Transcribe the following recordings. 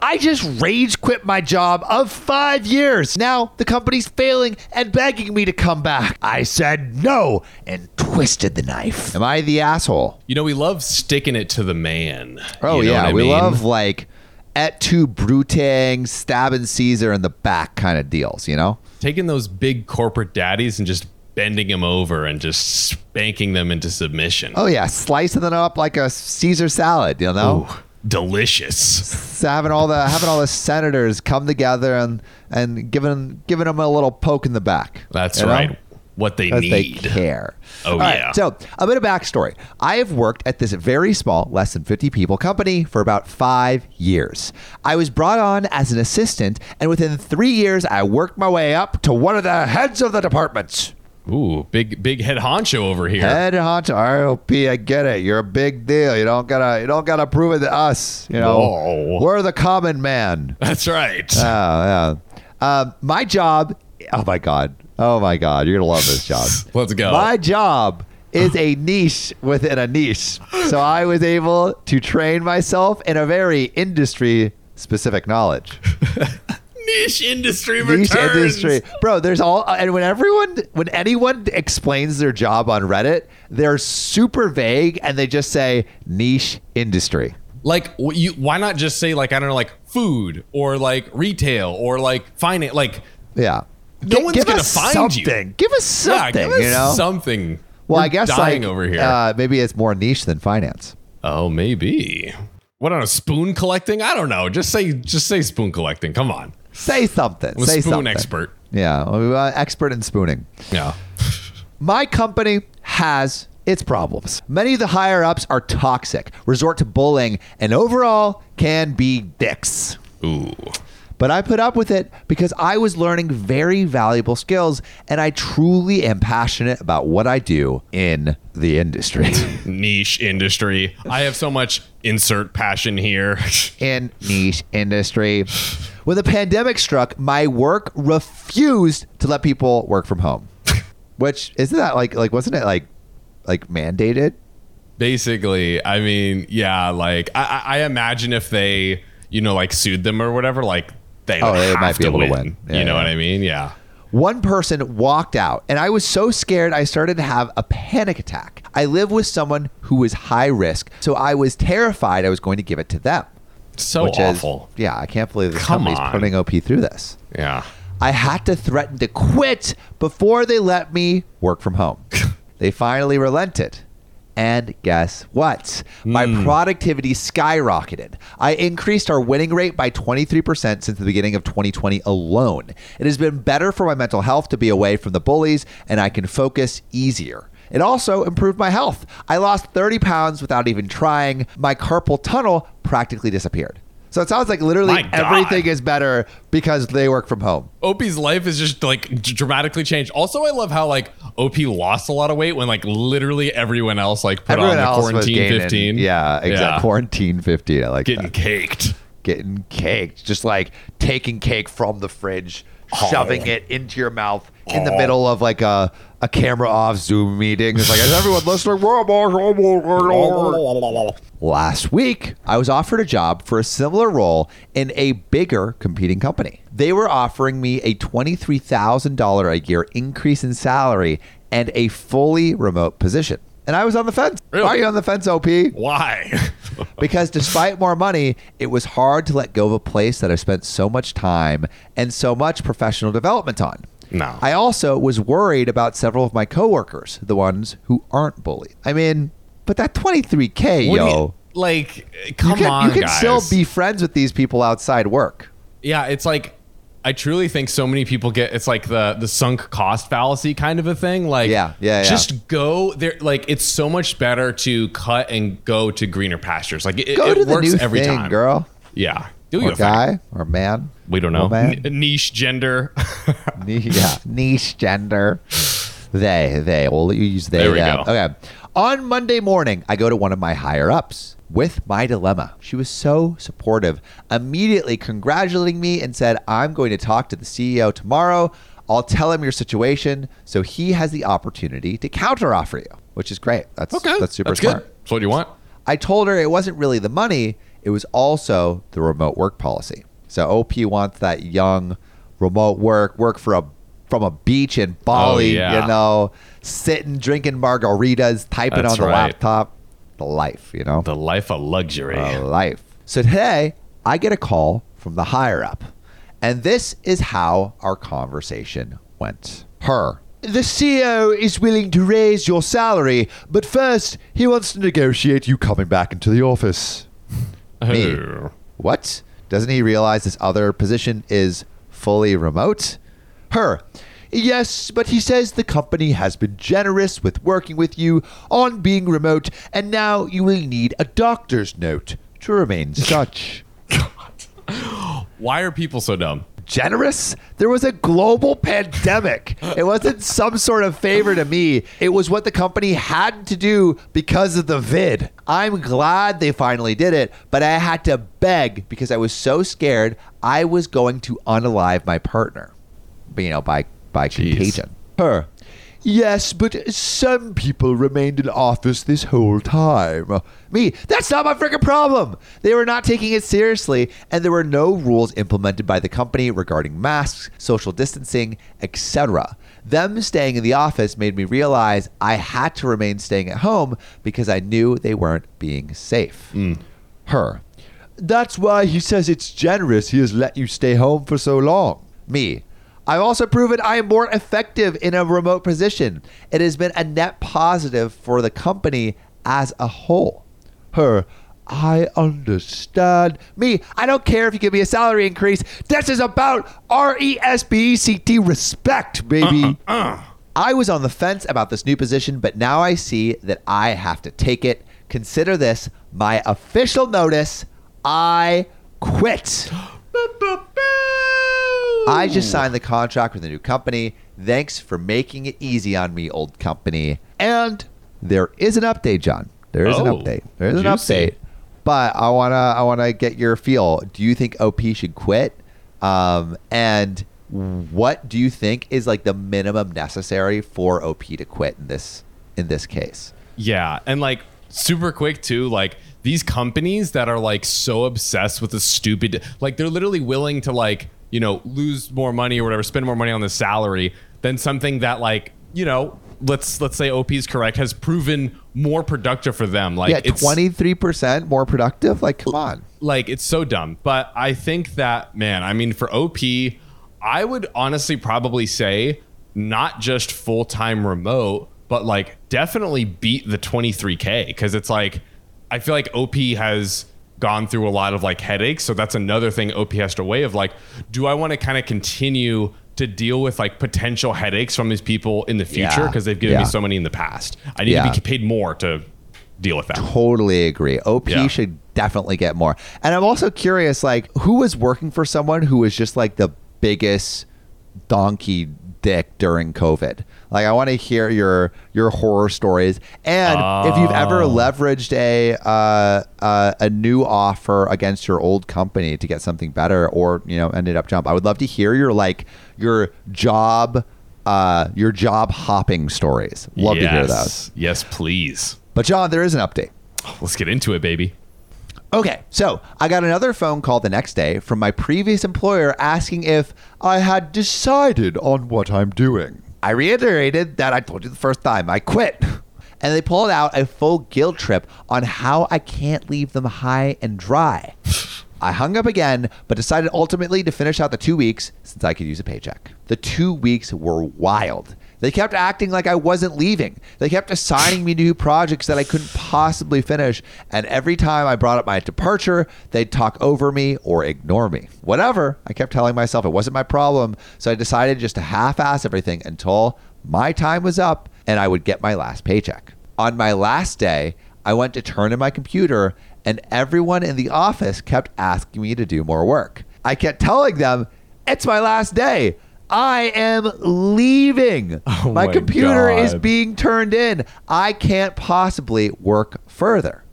I just rage quit my job of five years. Now the company's failing and begging me to come back. I said no and twisted the knife. Am I the asshole? You know, we love sticking it to the man. Oh, You know yeah. what I we mean? love like et tu bruting, stabbing Caesar in the back kind of deals, you know? taking those big corporate daddies and just bending them over and just spanking them into submission. Oh, yeah. Slicing them up like a Caesar salad, you know? Ooh, delicious. Having all the having all the senators come together and and giving giving them a little poke in the back. That's you know? right. What they Because they need. care. Oh, All right, yeah. so a bit of backstory. I have worked at this very small, less than 50 people company for about five years. I was brought on as an assistant, and within three years, I worked my way up to one of the heads of the departments. Ooh, big big head honcho over here. Head honcho ROP, I get it. You're a big deal. You don't gotta you don't gotta prove it to us. You know, Whoa. we're the common man. That's right. Oh, yeah. Um, my job. Oh my god. Oh my god. You're gonna love this job. Let's go. My job is a niche within a niche. So I was able to train myself in a very industry specific knowledge. Niche industry Niche returns. industry, bro. There's all, and when everyone, when anyone explains their job on Reddit, they're super vague and they just say niche industry. Like you, why not just say like I don't know, like food or like retail or like finance? Like Yeah. No Gi- one's give gonna us find you. something. Give us something. yeah, give us you know. something. well, We're I guess dying like, over here. Uh, maybe it's more niche than finance. oh, maybe. What on a spoon collecting? I don't know. Just say just say spoon collecting. Come on. Say something. I'm a Say spoon something. expert. Yeah, uh, expert in spooning. Yeah. My company has its problems. Many of the higher ups are toxic, resort to bullying, and overall can be dicks. Ooh. But I put up with it because I was learning very valuable skills and I truly am passionate about what I do in the industry. Niche industry. I have so much insert passion here. in niche industry. When the pandemic struck, my work refused to let people work from home. Which isn't that like like wasn't it like like mandated? Basically, I mean, yeah, like I, I I imagine if they, you know, like sued them or whatever, like they Oh, they might be able to win. win. Yeah, you know yeah. what I mean? Yeah. One person walked out, and I was so scared I started to have a panic attack. I live with someone who was high risk, so I was terrified I was going to give it to them. So which awful. is, yeah, I can't believe the Come company's on. putting OP through this. yeah. I had to threaten to quit before they let me work from home. they finally relented. And guess what? My hmm. productivity skyrocketed. I increased our winning rate by 23% since the beginning of 2020 alone. It has been better for my mental health to be away from the bullies, and I can focus easier. It also improved my health. I lost 30 pounds without even trying. My carpal tunnel practically disappeared. So it sounds like literally My God. everything is better because they work from home. Opie's life is just like dramatically changed. Also, I love how like OP lost a lot of weight when like literally everyone else like put Everyone on the quarantine gaining. 15. Yeah, exactly. Yeah. Quarantine 15. I like Getting that. caked. Getting caked. Just like taking cake from the fridge, shoving it into your mouth in the middle of like a, a camera off Zoom meeting. It's like, is everyone listening? Last week, I was offered a job for a similar role in a bigger competing company. They were offering me a $23,000 a year increase in salary and a fully remote position. And I was on the fence. Really? Why are you on the fence, OP? Why? because despite more money, it was hard to let go of a place that I spent so much time and so much professional development on. No. I also was worried about several of my coworkers, the ones who aren't bullied. I mean, but that 23K, What do yo. Uh, you- like, come you can, on, you can guys. still be friends with these people outside work. yeah, it's like I truly think so many people get it's like the the sunk cost fallacy kind of a thing. Like, Yeah, yeah, yeah. just go there. Like, it's so much better to cut and go to greener pastures. Like, it, Go it to the works new every thing, time, girl. Yeah, do Or your thing. guy or man. We don't know. N- niche gender. Yeah, niche gender. They, they. We'll use they. There we them. go. Okay. On Monday morning, I go to one of my higher ups with my dilemma. She was so supportive, immediately congratulating me and said, I'm going to talk to the CEO tomorrow. I'll tell him your situation so he has the opportunity to counteroffer you, which is great. That's okay, that's super That's smart. good. That's what you want. I told her it wasn't really the money, it was also the remote work policy. So OP wants that young remote work, work for a from a beach in oh, Bali, Oh, yeah. you know, sitting drinking margaritas, typing That's on the right. laptop. The life, you know The life of luxury. a life. So today, I get a call from the higher up. And this is how our conversation went. Her. The CEO is willing to raise your salary, but first, he wants to negotiate you coming back into the office. Oh. Me. Oh. What? Doesn't he realize this other position is fully remote? Her. Yes, but he says the company has been generous with working with you on being remote, and now you will need a doctor's note to remain such. God. Why are people so dumb? Generous? There was a global pandemic. It wasn't some sort of favor to me. It was what the company had to do because of the vid. I'm glad they finally did it, but I had to beg because I was so scared I was going to unalive my partner. You know, by by Jeez. contagion. Her. Yes, but some people remained in office this whole time. Me, that's not my freaking problem. They were not taking it seriously, and there were no rules implemented by the company regarding masks, social distancing, etc. Them staying in the office made me realize I had to remain staying at home because I knew they weren't being safe. Mm. Her. That's why he says it's generous he has let you stay home for so long. Me. I've also proven I am more effective in a remote position. It has been a net positive for the company as a whole. Her. I understand. Me, I don't care if you give me a salary increase. This is about R E S B E C T respect, baby. Uh-uh, uh. I was on the fence about this new position, but now I see that I have to take it. Consider this my official notice. I quit. I just signed the contract with a new company. Thanks for making it easy on me, old company. And there is an update, John. There is an Oh, update. There is an juicy. update. But I wanna I wanna get your feel. Do you think OP should quit? Um, and what do you think is like the minimum necessary for OP to quit in this in this case? Yeah, and like super quick too, like these companies that are like so obsessed with the stupid like they're literally willing to like, you know, lose more money or whatever, spend more money on the salary than something that like, you know, let's let's say OP is correct has proven more productive for them. Like yeah, twenty three percent more productive. Like, come on. like it's so dumb. But I think that man, I mean for OP, I would honestly probably say not just full time remote, but like definitely beat the 23k because it's like I feel like OP has gone through a lot of like headaches. So that's another thing OP has to weigh of like, do I want to kind of continue to deal with like potential headaches from these people in the future Yeah. because they've given Yeah. me so many in the past? I need Yeah. to be paid more to deal with that. Totally agree. OP Yeah. should definitely get more. And I'm also curious, like, who was working for someone who was just like the biggest donkey dick during COVID? Like, I want to hear your your horror stories. And if you've ever Oh. leveraged a uh, uh, a new offer against your old company to get something better, or you know, ended up jump, I would love to hear your like your job. Uh, your job hopping stories. Love to hear those. Yes. Yes, please. But John, there is an update. Let's get into it, baby. Okay, so I got another phone call the next day from my previous employer asking if I had decided on what I'm doing. I reiterated that I told you the first time I quit. And they pulled out a full guilt trip on how I can't leave them high and dry. I hung up again, but decided ultimately to finish out the two weeks since I could use a paycheck. The two weeks were wild. They kept acting like I wasn't leaving. They kept assigning me new projects that I couldn't possibly finish. And every time I brought up my departure, they'd talk over me or ignore me. Whatever. I kept telling myself it wasn't my problem. So I decided just to half ass everything until my time was up and I would get my last paycheck. On my last day, I went to turn in my computer and everyone in the office kept asking me to do more work. I kept telling them, it's my last day. I am leaving. Oh my, my computer is being turned in. I can't possibly work further.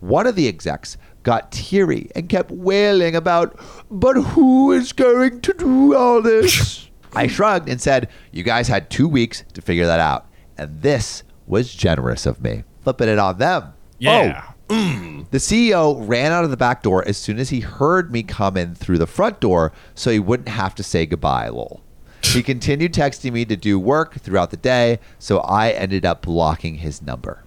One of the execs got teary and kept wailing about, but who is going to do all this? I shrugged and said, You guys had two weeks to figure that out. And this was generous of me. Flipping it on them. Yeah. Oh, The CEO ran out of the back door as soon as he heard me come in through the front door so he wouldn't have to say goodbye, lol. He continued texting me to do work throughout the day, so I ended up blocking his number.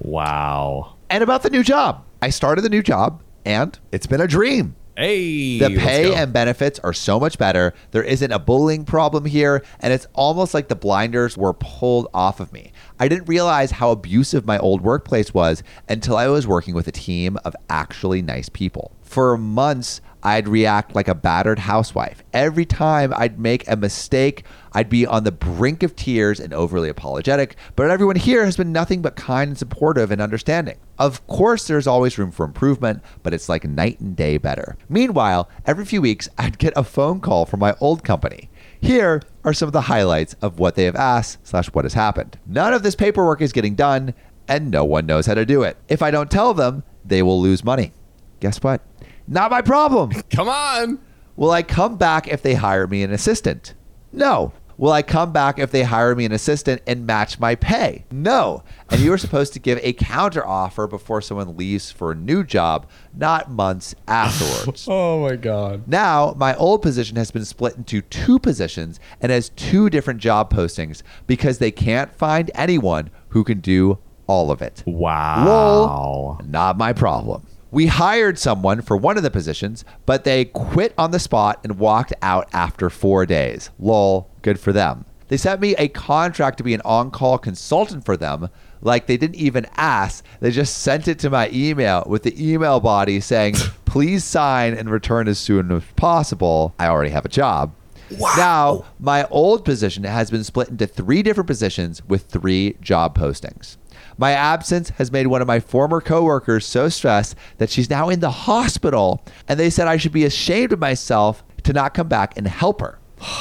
Wow. And about the new job. I started the new job, and it's been a dream. Hey. The pay and benefits are so much better. There isn't a bullying problem here, and it's almost like the blinders were pulled off of me. I didn't realize how abusive my old workplace was until I was working with a team of actually nice people. For months, I'd react like a battered housewife. Every time I'd make a mistake, I'd be on the brink of tears and overly apologetic, but everyone here has been nothing but kind and supportive and understanding. Of course, there's always room for improvement, but it's like night and day better. Meanwhile, every few weeks, I'd get a phone call from my old company. Here are some of the highlights of what they have asked slash what has happened. None of this paperwork is getting done, and no one knows how to do it. If I don't tell them, they will lose money. Guess what? Not my problem. Come on. Will I come back if they hire me an assistant? No. Will I come back if they hire me an assistant and match my pay? No. And you are supposed to give a counter offer before someone leaves for a new job, not months afterwards. Oh my god. Now, my old position has been split into two positions and has two different job postings because they can't find anyone who can do all of it. Wow. Lol, not my problem. We hired someone for one of the positions, but they quit on the spot and walked out after four days. Lol, good for them. They sent me a contract to be an on call consultant for them. Like they didn't even ask, they just sent it to my email with the email body saying, please sign and return as soon as possible. I already have a job. Now, my old position has been split into three different positions with three job postings. My absence has made one of my former coworkers so stressed that she's now in the hospital, and they said I should be ashamed of myself to not come back and help her.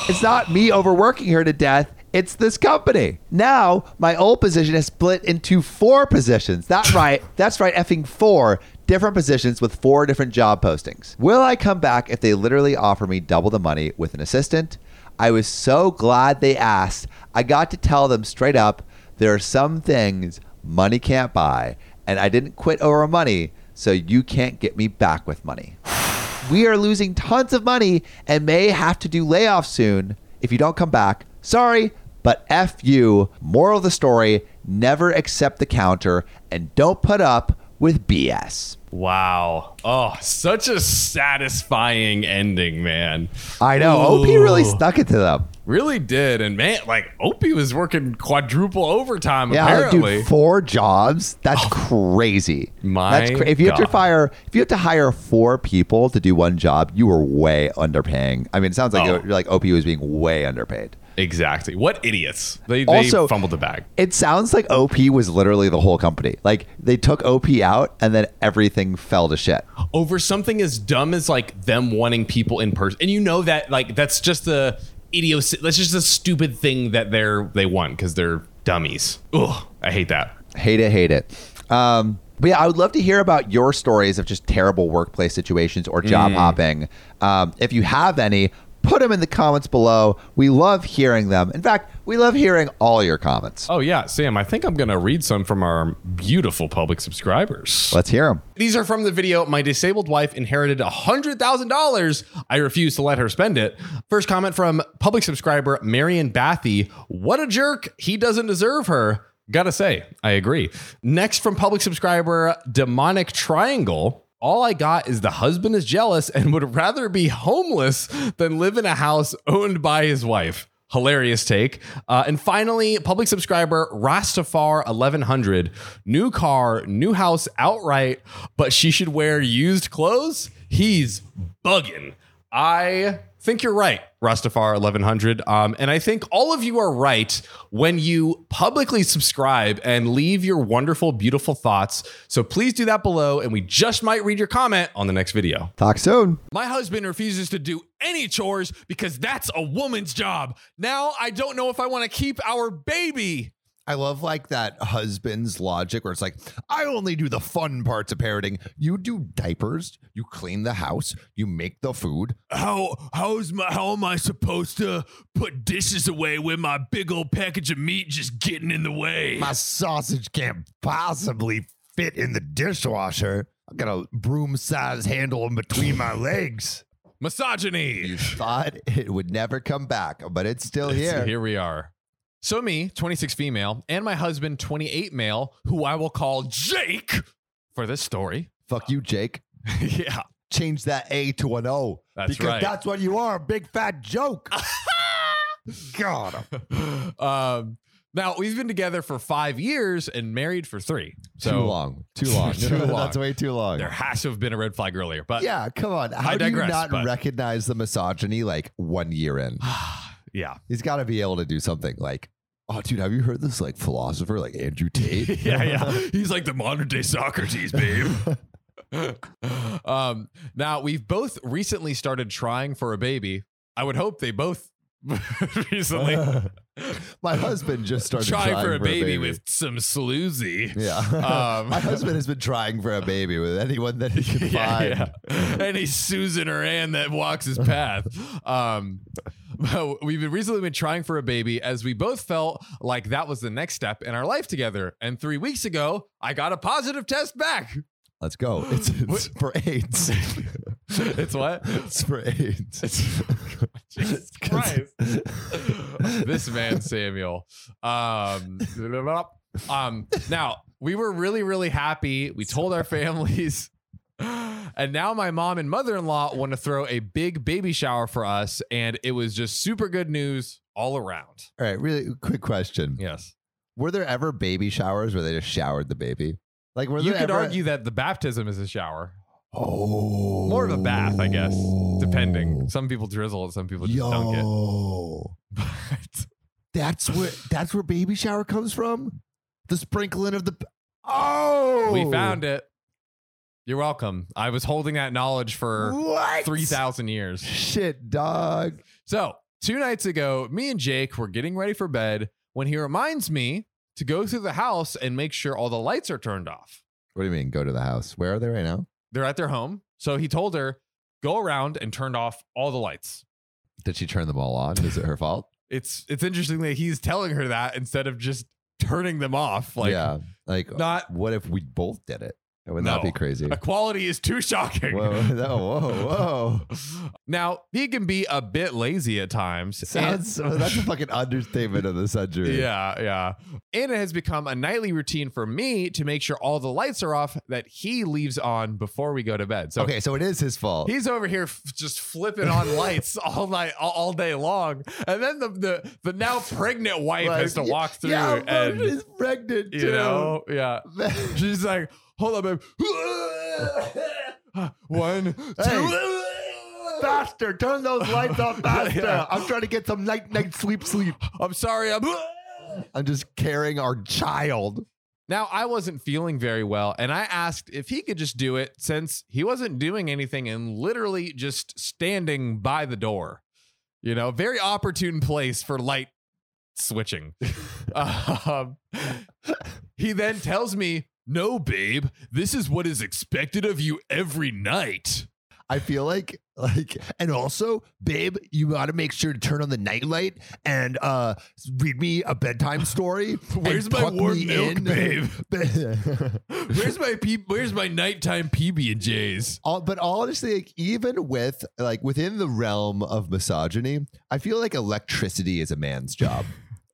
It's not me overworking her to death. It's this company. Now, my old position is split into four positions. That's right. That's right. Effing four different positions with four different job postings. Will I come back if they literally offer me double the money with an assistant? I was so glad they asked. I got to tell them straight up there are some things money can't buy, and I didn't quit over money, so you can't get me back with money. We are losing tons of money and may have to do layoffs soon. If you don't come back, sorry, but F you. Moral of the story never accept the counter and don't put up with BS. Wow. Oh, such a satisfying ending, man. I know. OP really stuck it to them. Really did. And man, like Opie was working quadruple overtime Yeah, apparently. dude, four jobs. That's oh, crazy. My That's cra- if you have to fire, if you have to hire four people to do one job, you were way underpaying. I mean, it sounds like Oh. you're, like OP was being way underpaid. Exactly. What idiots. They, they Also- fumbled the bag. It sounds like OP was literally the whole company. Like they took OP out and then everything fell to shit. over something as dumb as like them wanting people in person. And you know that like that's just the idiocy. That's just a stupid thing that they're they want because they're dummies. Ugh, I hate that. Hate it, hate it. Um, but yeah, I would love to hear about your stories of just terrible workplace situations or job Mm. hopping. Um, if you have any, put them in the comments below. We love hearing them. In fact, we love hearing all your comments. Oh yeah, Sam. I think I'm gonna read some from our beautiful public subscribers. Let's hear them. These are from the video. My disabled wife inherited $100,000. I refuse to let her spend it. First comment from public subscriber Marion Bathy. What a jerk. He doesn't deserve her. Gotta say, I agree. Next from public subscriber Demonic Triangle. All I got is the husband is jealous and would rather be homeless than live in a house owned by his wife. Hilarious take. Uh, and finally, public subscriber Rastafar 1100. New car, new house outright, but she should wear used clothes? He's bugging. I think you're right, Rastafar 1100. Um, and I think all of you are right when you publicly subscribe and leave your wonderful, beautiful thoughts. So please do that below, and we just might read your comment on the next video. Talk soon. My husband refuses to do any chores because that's a woman's job. Now I don't know if I want to keep our baby. I love like that husband's logic where it's like, I only do the fun parts of parenting. You do diapers, you clean the house, you make the food. How how's my how am I supposed to put dishes away when my big old package of meat just getting in the way? My sausage can't possibly fit in the dishwasher. I got a broom size handle in between my legs. Misogyny. You thought it would never come back, but it's still here. Here we are. So me, 26 female, and my husband, 28 male, who I will call Jake for this story. Fuck you, Jake. yeah. Change that A to an O. That's because right. that's what you are, a big fat joke. God. um, now we've been together for five years and married for three. So too long. Too long. Too long. that's way too long. There has to have been a red flag earlier, but yeah, come on. How I do digress, you not but- recognize the misogyny like one year in? yeah. He's got to be able to do something like, oh, dude, have you heard this like philosopher like Andrew Tate? yeah, yeah. He's like the modern day Socrates, babe. um, now we've both recently started trying for a baby. I would hope they both recently My husband just started try trying for a baby, with some sloozy. Yeah. Um, My husband has been trying for a baby with anyone that he can Yeah, find. yeah. Any Susan or Ann that walks his path. Um, we've been recently been trying for a baby as we both felt like that was the next step in our life together. And three weeks ago, I got a positive test back. Let's go. It's, it's for AIDS. It's what? it's for AIDS. Jesus Christ. this man, Samuel. Um, um, now, we were really, really happy. We told our families. And now my mom and mother-in-law want to throw a big baby shower for us, and it was just super good news all around. All right, really quick question. Yes, Were there ever baby showers where they just showered the baby? Like, were you could ever- argue that the baptism is a shower, Oh, more of a bath, I guess, depending. Oh. Some people drizzle some people just Yo, dunk it. But that's where that's where baby shower comes from. The sprinkling of the. Oh, we found it. You're welcome. I was holding that knowledge for what 3,000 years. Shit, dog. So, two nights ago, me and Jake were getting ready for bed when he reminds me to go through the house and make sure all the lights are turned off. What do you mean? Go to the house? Where are they right now? They're at their home. So he told her, go around and turn off all the lights. Did she turn them all on? Is it her fault? It's it's interesting that he's telling her that instead of just turning them off. Like yeah. Like, not what if we both did it? Wouldn't that be crazy? equality is too shocking. Whoa, no, whoa, whoa. Now, he can be a bit lazy at times. and- Sounds that's a fucking understatement of the century. Yeah, yeah. And it has become a nightly routine for me to make sure all the lights are off that he leaves on before we go to bed. So Okay, so it is his fault. he's over here f- just flipping on lights all night, all, all day long. And then the, the, the now pregnant wife Like, has to walk through Yeah, and, she's pregnant you know, yeah. She's like, hold on, babe. One, two. Faster, turn those lights off faster. Yeah. I'm trying to get some night night sleep sleep. I'm sorry. I'm. I'm just carrying our child. Now, I wasn't feeling very well, and I asked if he could just do it since he wasn't doing anything and literally just standing by the door. You know, very opportune place for light switching. um, he then tells me, No, babe, this is what is expected of you every night. I feel like like and also, babe, you got to make sure to turn on the nightlight and uh read me a bedtime story. Where's my warm milk, in. babe? Where's my pe- where's my nighttime PB and J's? All, but honestly, like, even with like within the realm of misogyny, I feel like electricity is a man's job.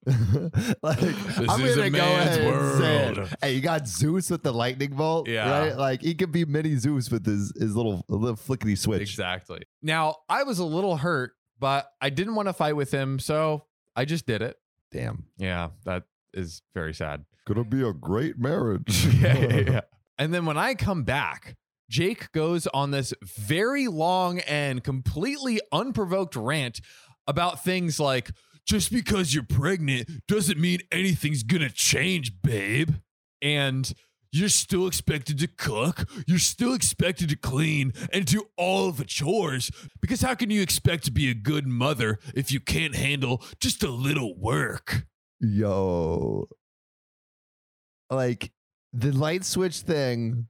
like I'm is gonna a go man's ahead and say it. Hey, you got Zeus with the lightning bolt, Yeah. right? Like he could be mini Zeus with his his little little flickety switch. Exactly. Now, I was a little hurt, but I didn't want to fight with him, so I just did it. Damn, Yeah, that is very sad. gonna be a great marriage. yeah, yeah, yeah. And then when I come back, Jake goes on this very long and completely unprovoked rant about things like just because you're pregnant doesn't mean anything's gonna change, babe. And you're still expected to cook, you're still expected to clean and do all the chores. Because how can you expect to be a good mother if you can't handle just a little work? Yo, like the light switch thing,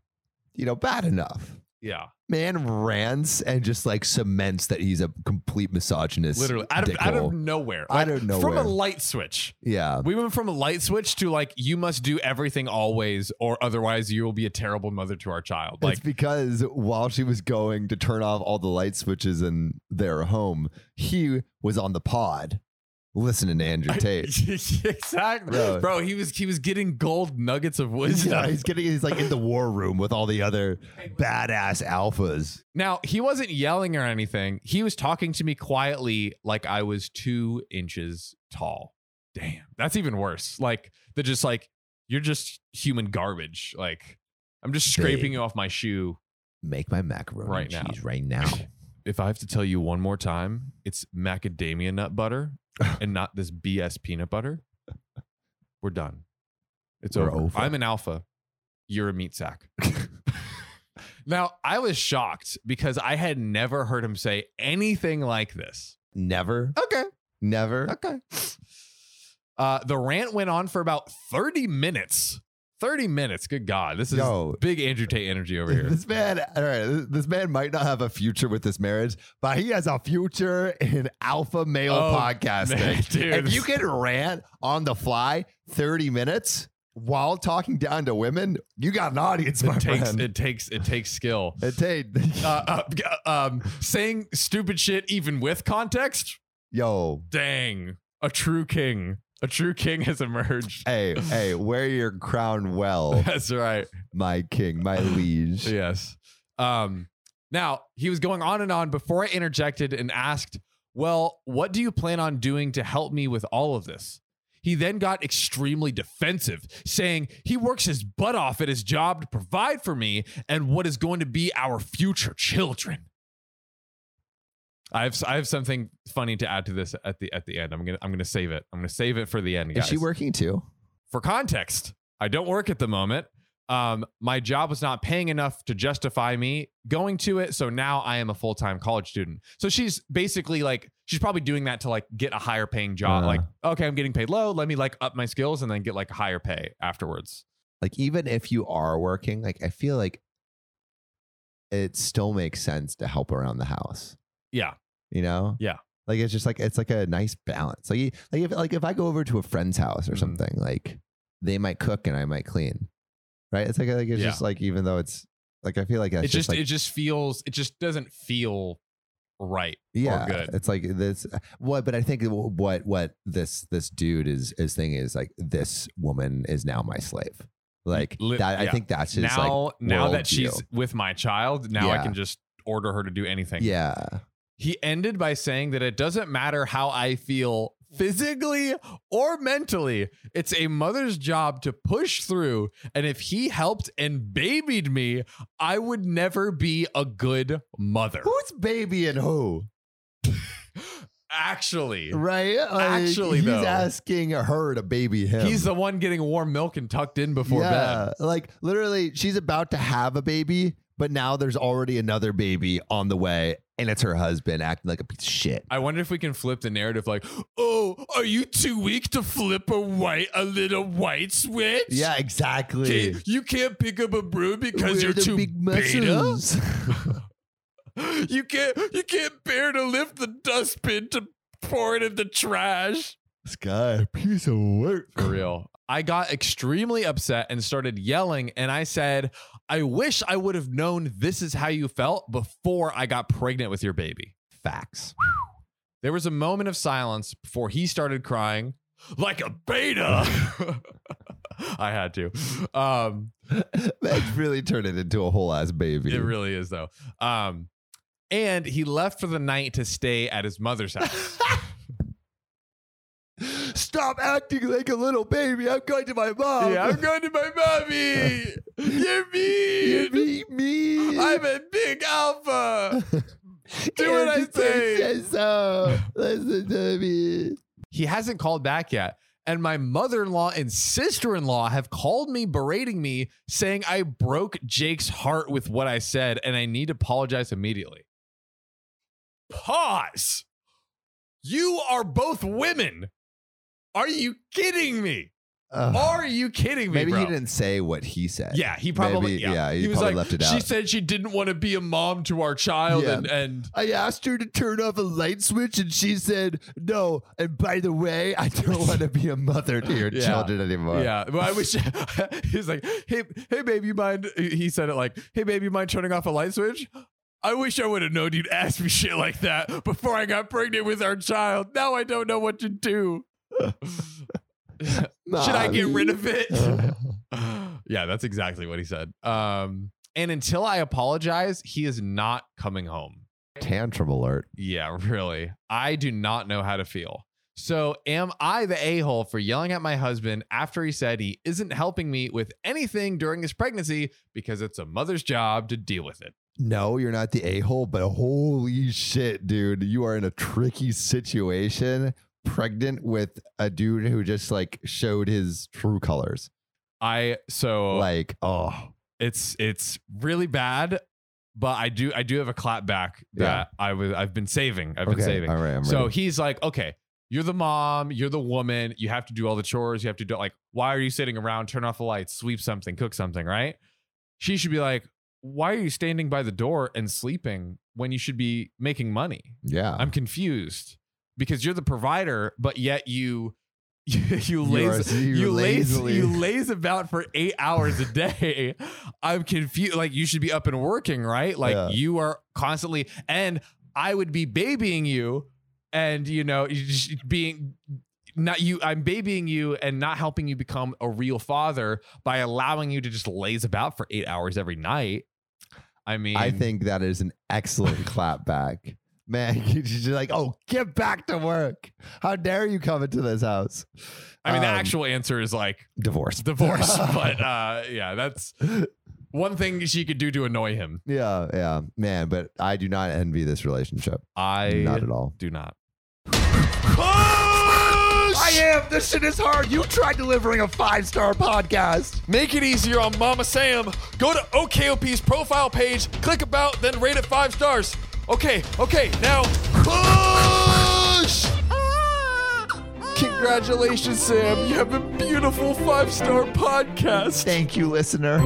you know, bad enough. Yeah. Man rants and just like cements that he's a complete misogynist. Literally out of, out of nowhere. Out of From a light switch. yeah. We went from a light switch to like you must do everything always or otherwise you will be a terrible mother to our child. Like it's because while she was going to turn off all the light switches in their home, he was on the pod listening to Andrew Tate. exactly. Bro. Bro, he was he was getting gold nuggets of wisdom. yeah, he's getting he's like in the war room with all the other badass alphas. Now, he wasn't yelling or anything. He was talking to me quietly like I was two inches tall. Damn. That's even worse. Like, they're just like, you're just human garbage. Like, I'm just scraping Babe. you off my shoe. Make my macaroni Right and now. cheese right now. If I have to tell you one more time, it's macadamia nut butter and not this BS peanut butter. We're done. It's We're over. over. I'm an alpha. You're a meat sack. now, I was shocked because I had never heard him say anything like this. Never, Okay. never. Okay. Uh, the rant went on for about 30 minutes. 30 minutes. Good God. This is Yo. big Andrew Tate energy over here. This man, all right, this- man might not have a future with this marriage, but he has a future in alpha male Oh, podcasting. man. If you can rant on the fly 30 minutes while talking down to women, you got an audience, my It takes, friend. it takes it takes skill. It Tate. Uh, uh, um, saying stupid shit even with context. Yo, Dang, a true king. A true king has emerged. hey, hey, wear your crown well, That's right. my king, my liege. Yes. Um, now he was going on and on before I interjected and asked, Well, what do you plan on doing to help me with all of this? He then got extremely defensive, saying he works his butt off at his job to provide for me and what is going to be our future children. I have I have something funny to add to this at the at the end. I'm gonna I'm gonna save it. I'm gonna save it for the end, Is she working too? for context, I don't work at the moment. Um, my job was not paying enough to justify me going to it. So now I am a full time college student. So she's basically like, she's probably doing that to like get a higher paying job. Uh. like, okay, I'm getting paid low. Let me like up my skills and then get like higher pay afterwards. Like, even if you are working, like, I feel like it still makes sense to help around the house. Yeah. you know Yeah. like it's just like it's like a nice balance like like if like if i go over to a friend's house or Mhm. something like they might cook and i might clean right it's like like it's Yeah. just like even though it's like i feel like it just, like it just feels, it just doesn't feel right yeah or good. it's like this what but i think what what this this dude is is thing is like this woman is now my slave like Li- that i think that's his now, like now that she's with my child, now I can just order her to do anything. yeah He ended by saying that it doesn't matter how I feel physically or mentally. It's a mother's job to push through. And if he helped and babied me, I would never be a good mother. who's baby and who Actually, right Like, Actually, though. he's though. asking her to baby him he's the one getting warm milk and tucked in before bed. Like literally, she's about to have a baby, but now there's already another baby on the way, and it's her husband acting like a piece of shit. I wonder if we can flip the narrative like, oh, are you too weak to flip a white, a little white switch? Yeah, exactly. Can't- you can't pick up a broom because We're you're the too big beta. You can't you can't bear to lift the dustbin to pour it in the trash. this guy, piece of work. For real. I got extremely upset and started yelling and I said, "I wish I would have known this is how you felt before I got pregnant with your baby." Facts. There was a moment of silence before he started crying like a beta. I had to. Um That's really turned it into a whole ass baby. It really is though. Um, and he left for the night to stay at his mother's house. Stop acting like a little baby. I'm going to my mom. yeah, I'm going to my mommy. You're me. You mean. beat me. I'm a big alpha. Do what I say. says so. Uh, listen to me. He hasn't called back yet. And my mother in law and sister in law have called me, berating me, saying I broke Jake's heart with what I said and I need to apologize immediately. Pause. You are both women. Are you kidding me? Ugh. Are you kidding me? maybe bro? he didn't say what he said. Yeah, he probably. Maybe- yeah. he, he, was like, left it out. she said she didn't want to be a mom to our child, Yeah. and and I asked her to turn off a light switch, and she said no. And by the way, I don't want to be a mother to your Yeah. children anymore. yeah. Well, I wish he's like, hey, hey, babe, you mind? He said it like, hey, babe, you mind turning off a light switch? I wish I would have known you'd ask me shit like that before I got pregnant with our child. Now I don't know what to do. Should I get rid of it? yeah, that's exactly what he said. Um, and until I apologize, he is not coming home. Tantrum alert. Yeah, really. I do not know how to feel. So, am I the a hole for yelling at my husband after he said he isn't helping me with anything during his pregnancy because it's a mother's job to deal with it? No, you're not the a hole, but holy shit, dude. You are in a tricky situation, pregnant with a dude who just like showed his true colors. I so Like, oh, it's it's really bad, but I do I do have a clap back that I was I've been saving. I've been okay. saving. All right, I'm So ready. he's like, okay, you're the mom, you're the woman, you have to do all the chores, you have to do like, why are you sitting around, turn off the lights, sweep something, cook something, right? She should be like, why are you standing by the door and sleeping when you should be making money? yeah. I'm confused because you're the provider, but yet you you, you laze you you laze you laze about for eight hours a day. I'm confused. Like you should be up and working, right? Like Yeah. you are constantly, and I would be babying you, and you know, being not you. I'm babying you and not helping you become a real father by allowing you to just laze about for eight hours every night. I mean, I think that is an excellent clap back. Man, you're just like, oh, get back to work. How dare you come into this house? I mean, the Um, actual answer is like divorce. divorce, but uh, yeah, that's one thing she could do to annoy him. yeah, yeah, man. But I do not envy this relationship. I not at all. do not. I am. This shit is hard. You tried delivering a five star podcast. Make it easier on Mama Sam. Go to OKOP's profile page, click about, then rate it five stars. Okay, okay, now push! Congratulations, Sam. You have a beautiful five star podcast. Thank you, listener.